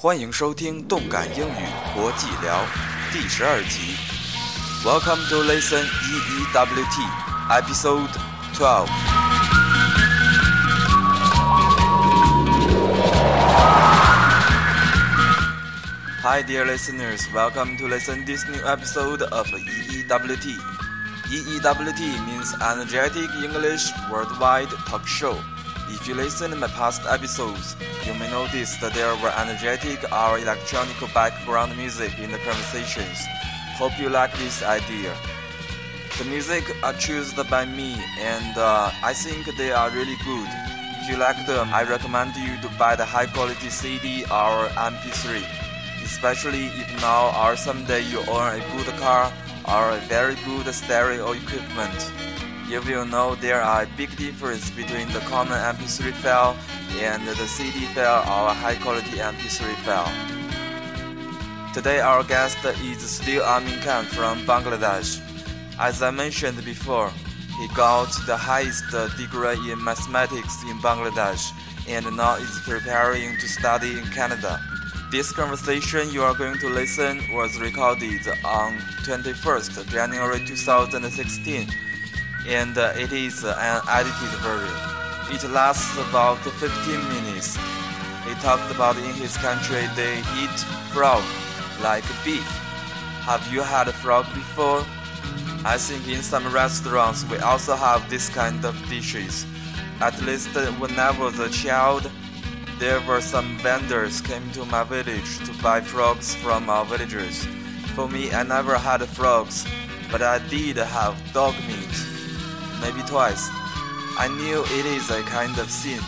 欢迎收听动感英语国际聊第十二集。Welcome to listen EEWT episode twelve. Hi, dear listeners. Welcome to listen this new episode of EEWT. EEWT means Energetic English Worldwide Talk Show. If you listen to my past episodes, you may notice that there were energetic or electronic background music in the conversations. Hope you like this idea. The music are chosen by me, and uh, I think they are really good. If you like them, I recommend you to buy the high quality CD or MP3, especially if now or someday you own a good car or a very good stereo equipment. You will know there are big difference between the common MP3 file and the CD file or high quality MP3 file. Today our guest is still Amin Khan from Bangladesh. As I mentioned before, he got the highest degree in mathematics in Bangladesh and now is preparing to study in Canada. This conversation you are going to listen was recorded on 21st January 2016 and uh, it is an edited version. It lasts about 15 minutes. He talked about in his country they eat frog like beef. Have you had a frog before? I think in some restaurants we also have this kind of dishes. At least when I was a child, there were some vendors came to my village to buy frogs from our villagers. For me, I never had frogs, but I did have dog meat maybe twice. I knew it is a kind of sin,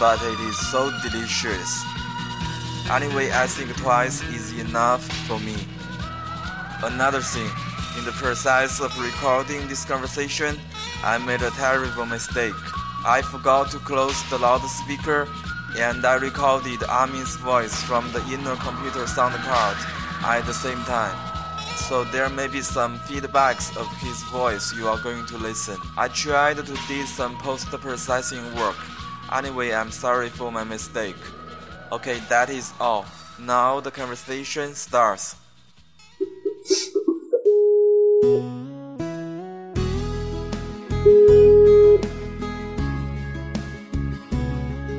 but it is so delicious. Anyway, I think twice is enough for me. Another thing, in the process of recording this conversation, I made a terrible mistake. I forgot to close the loudspeaker and I recorded Amin's voice from the inner computer sound card at the same time so there may be some feedbacks of his voice you are going to listen. I tried to do some post-processing work. Anyway, I'm sorry for my mistake. Okay, that is all. Now the conversation starts.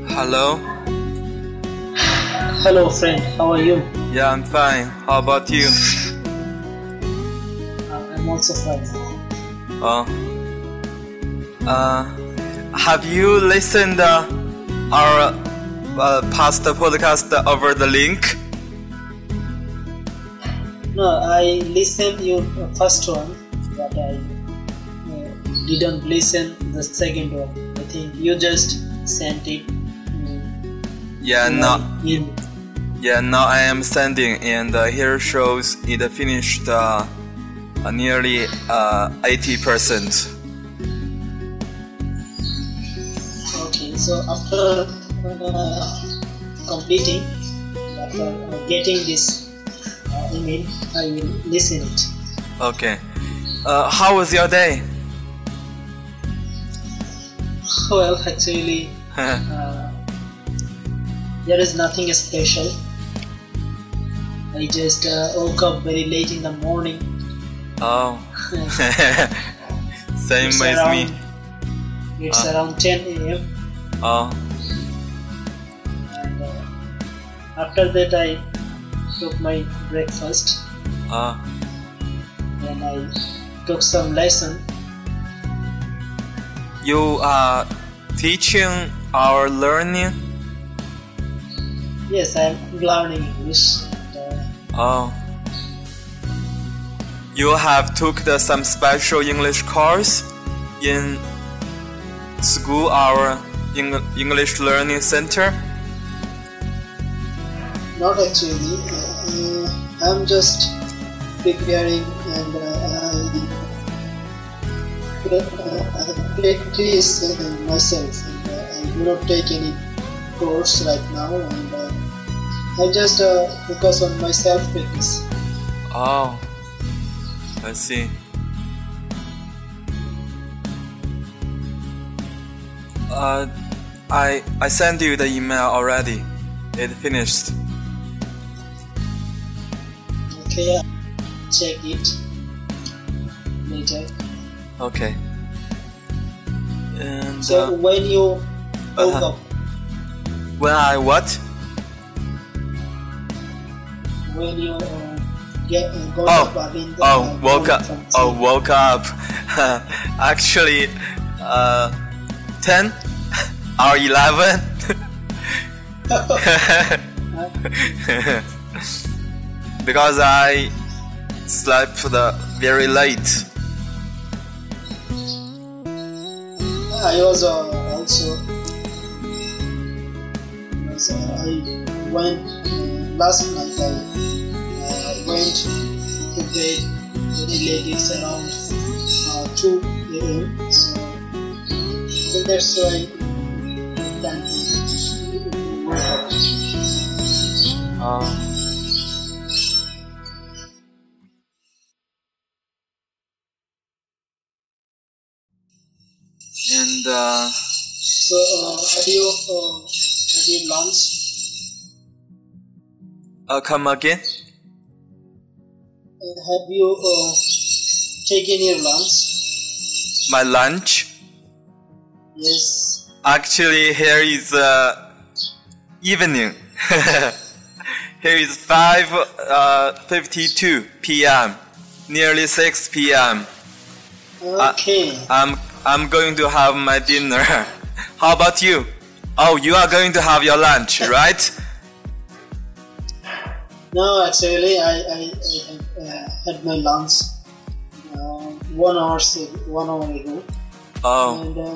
Hello? Hello, friend. How are you? Yeah, I'm fine. How about you? Also fine. Oh. Uh, have you listened uh, our uh, past podcast over the link? No, I listened your first one, but I uh, didn't listen the second one. I think you just sent it. um, Yeah, now, yeah, now I am sending, and uh, here shows it finished uh, uh, nearly uh, 80%. Okay, so after uh, completing, after getting this uh, email, I will listen it. Okay. Uh, how was your day? Well, actually, uh, there is nothing special. I just uh, woke up very late in the morning. Oh, same It's with me. It's Ah. around 10 a.m. Oh, and uh, after that I took my breakfast oh, and I took some lesson. you are teaching or learning? Yes, I'm learning English. And, uh, Oh. You have took the, some special English course in school or Eng- English learning center? not actually. Uh, I'm just preparing and uh, I, uh, practice uh, myself. And, uh, I do not take any course right now, and uh, I just uh, focus on my self practice. Oh, I see. Uh, I I sent you the email already. It finished. Okay, check it later. Okay. And So uh, when you woke uh-huh. up, when I what? when you uh, get uh, got Oh, up Oh, uh, woke up. Oh, woke up. Actually, uh, ten or eleven. because I slept the very late. I was uh, also was, uh, I went last night. I went to very late. It's around uh, two a.m. So, so that's why time to wake up. Uh, and uh, So uh, have you uh, have you lunch? uh, come again. Uh, have you uh, taken your lunch? My lunch. Yes. Actually, here is uh, evening. here is five uh, fifty-two p.m. Nearly six p.m. Okay. I'm I'm going to have my dinner. How about you? Oh, you are going to have your lunch, right? No, actually, I, I, I have, uh, had my lunch uh, one hour one hour ago, Oh, and uh,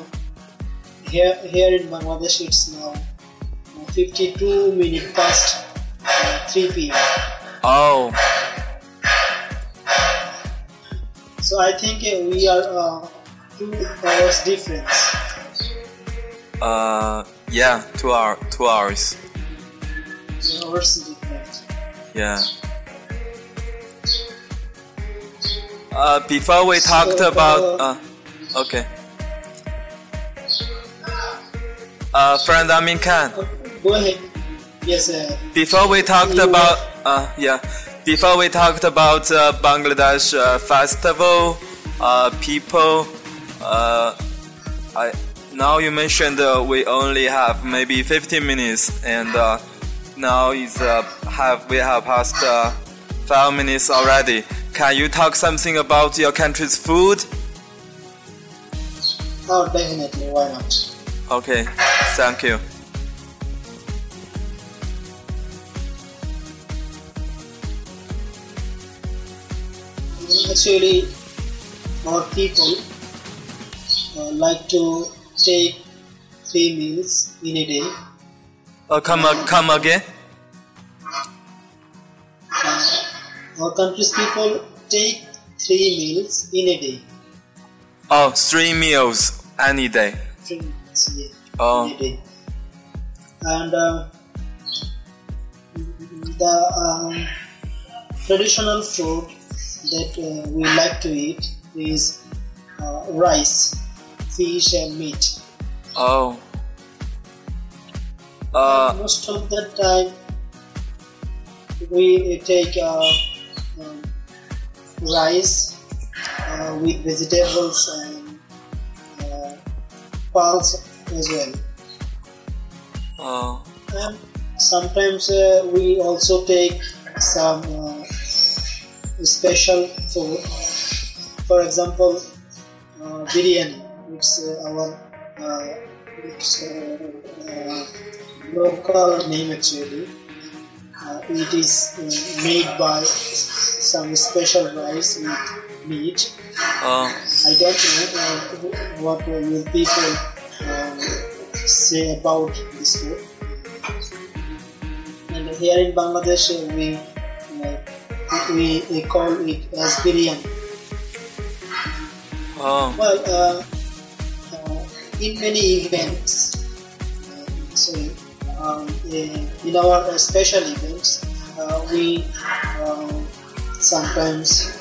here here in Bangladesh it's now uh, 52 minutes past uh, 3 p.m. oh, So I think uh, we are uh, two hours difference. uh, yeah, two hour, two hours. Two hours difference. Yeah. Uh, before we talked So, about, uh, okay. Uh, friend Amin Khan. Uh, go ahead. Yes, uh, Before we talked You- about, uh, yeah, before we talked about uh, Bangladesh uh, festival, uh, people, uh, I now you mentioned uh, we only have maybe 15 minutes, and uh, now is uh, have we have passed uh, five minutes already. Can you talk something about your country's food? oh, definitely. Why not? Okay, thank you. Actually, our people uh, like to take three meals in a day. Uh, come uh, come again. Uh, our country's people take three meals in a day. Oh, three meals any day. Three meals yeah, Oh. in a day. And uh, the um, traditional food that uh, we like to eat is uh, rice, fish, and meat. Oh. Uh, most of the time we take uh, rice uh, with vegetables and uh, pulse as well oh. and sometimes uh, we also take some uh, special food for example uh, biryani it's uh, our uh, it's, uh, uh, local name actually uh, it is uh, made by some special rice with meat Oh. I don't know uh, what you people um, say about this food. And here in Bangladesh, we uh, we, we call it as biryani. Oh. Well, uh, uh, in many events, uh, so um, in in our uh, special events, uh, we uh, sometimes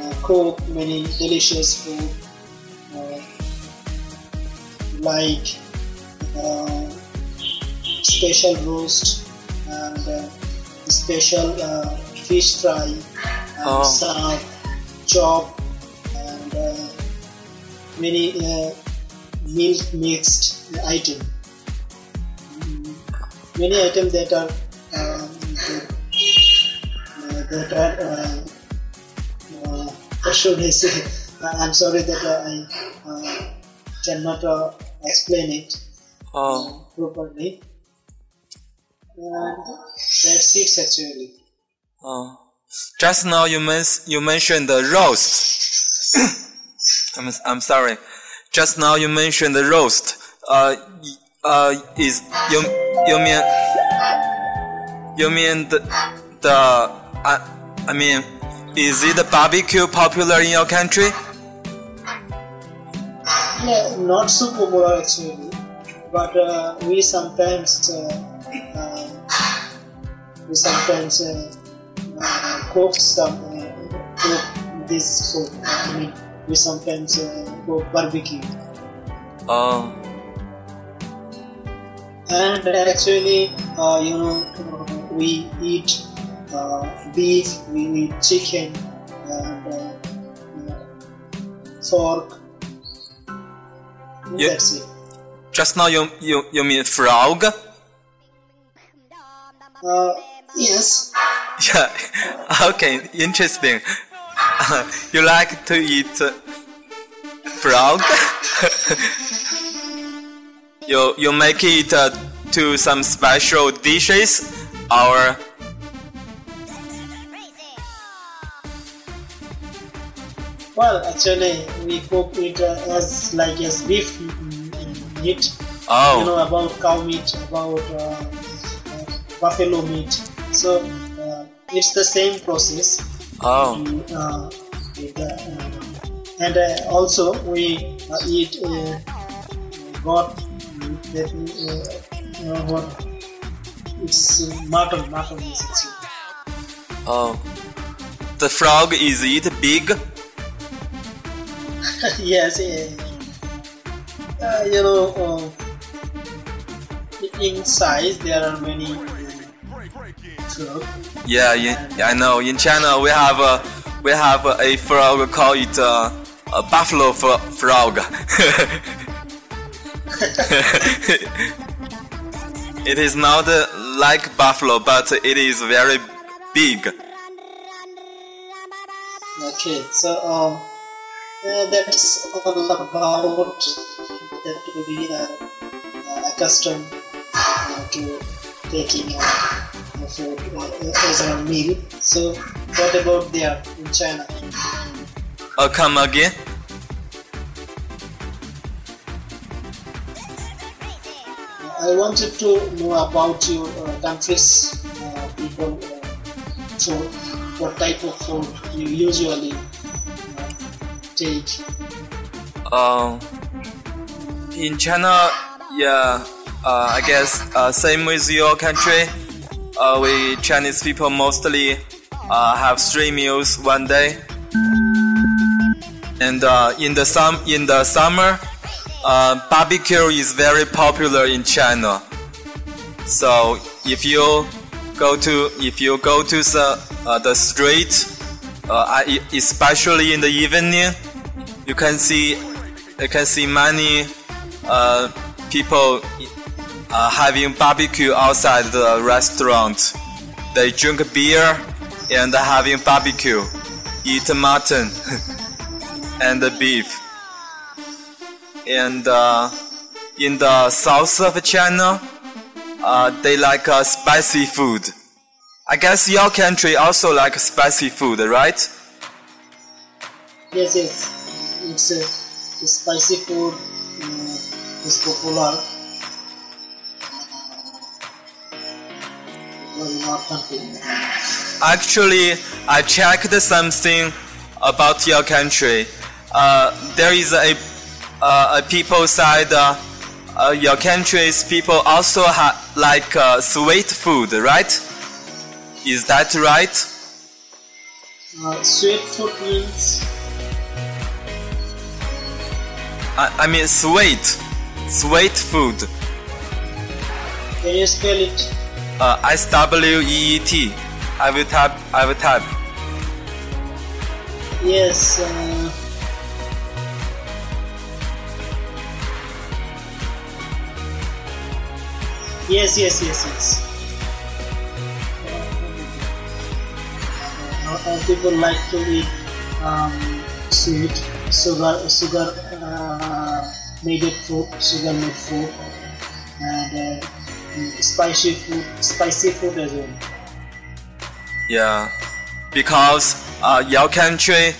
uh, cook many delicious food uh, like uh, special roast and uh, special uh, fish fry and Oh. some chop and uh, many uh, milk mixed item. Mm, Many items that are um, that, uh, are uh, uh, should I say? I- I'm sorry that uh, I uh, cannot uh, explain it Oh, properly. That's it actually. oh. Just now you men- you mentioned the roast. I'm I'm sorry. Just now you mentioned the roast. Uh, uh, is you you mean you mean the the I I mean is it the barbecue popular in your country? Yeah, not so popular actually, but uh, we sometimes uh, uh, we sometimes uh, uh, cook some uh, cook this food. I mean, we sometimes uh, cook barbecue, Oh, and actually, uh, you know, we eat beef, we need chicken, and uh, uh, pork. Yeah. That's it. just now you you you mean frog? Uh, yes. Yeah. Okay. Interesting. you like to eat uh, frog? you you make it uh, to some special dishes or Well, actually, we cook it uh, as like as beef meat. You oh know about cow meat, about uh, uh, buffalo meat. So uh, it's the same process. oh uh, with, and uh, also we uh, eat uh, goat meat that uh, you know what it's uh, mutton. Mutton is actually. oh. The frog is it big? Yes, yeah. Uh, you know, uh, in size there are many. Yeah, I know. In China, we have a we have a frog called it uh, a buffalo fro- frog. it is not uh, like buffalo, but it is very big. Okay, so uh, uh, that's all about that we are uh, accustomed uh, to taking uh, uh, food uh, as a meal. So, what about there in China? Uh, come again? I wanted to know about your uh, country's uh, people uh, food. What type of food you usually take? Um, in China, yeah, uh, I guess uh, same with your country. Uh, we Chinese people mostly uh, have three meals one day, and uh, in the sum in the summer, uh, barbecue is very popular in China. So if you go to if you go to the the street, especially in the evening, you can see you can see many uh, people uh, having barbecue outside the restaurant. They drink beer and having barbecue, eat mutton and beef. And uh, in the south of China, uh, they like uh, spicy food. I guess your country also like spicy food, right? Yes, yes, it's uh, spicy food uh, is popular. Well, in our country. Actually, I checked something about your country. Uh, there is a uh, a people side. Uh, uh, your country's people also ha- like uh, sweet food, right? Is that right? Uh, sweet food means I, I mean sweet, sweet food. can you spell it? Uh, S W E E T. I will type. I will type. yes. Uh, yes, yes, yes, yes. Uh, people like to eat um, sweet, sugar, sugar made food, sugar made food, and uh, spicy food, spicy food as well. Yeah, because uh, your country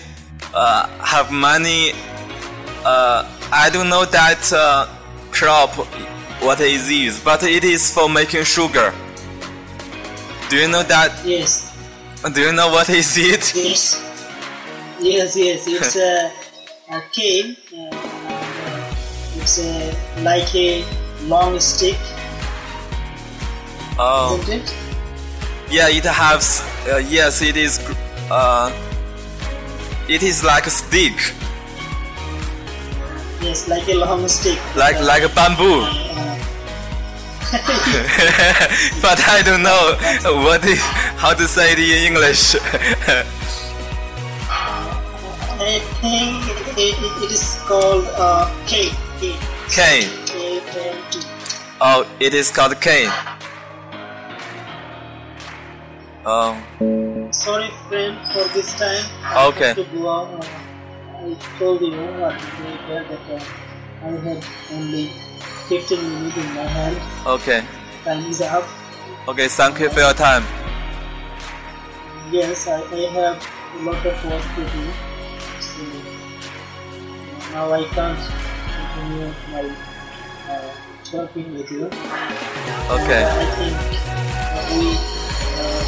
uh, have many. Uh, I don't know that uh, crop. What is this? But it is for making sugar. Do you know that? Yes. Do you know what is it? Yes. Yes, yes. It's a, a cane. Uh, it's a, like a long stick, Oh, isn't it? yeah. It has. Uh, yes, it is. Uh, it is like a stick, Yes, like a long stick. like Uh, like a bamboo. but I don't know what is, how to say it in English. I think it, it, it is called uh, cane. Cane. K-A-N-E. oh, it is called cane. Um, Sorry, friend, for this time. Okay. I have to go out. Uh, I told you uh, later that uh, I had only 15 minutes in my hand. okay. Time is up. Okay, thank you for your time. Yes, I, I have a lot of work to do. So uh, now I can't continue my uh, with you. Okay. Uh, I think we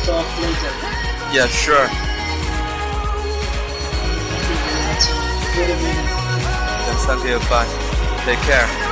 talk later. Yeah, sure. Thank you very much. Thank you. Bye. Take care.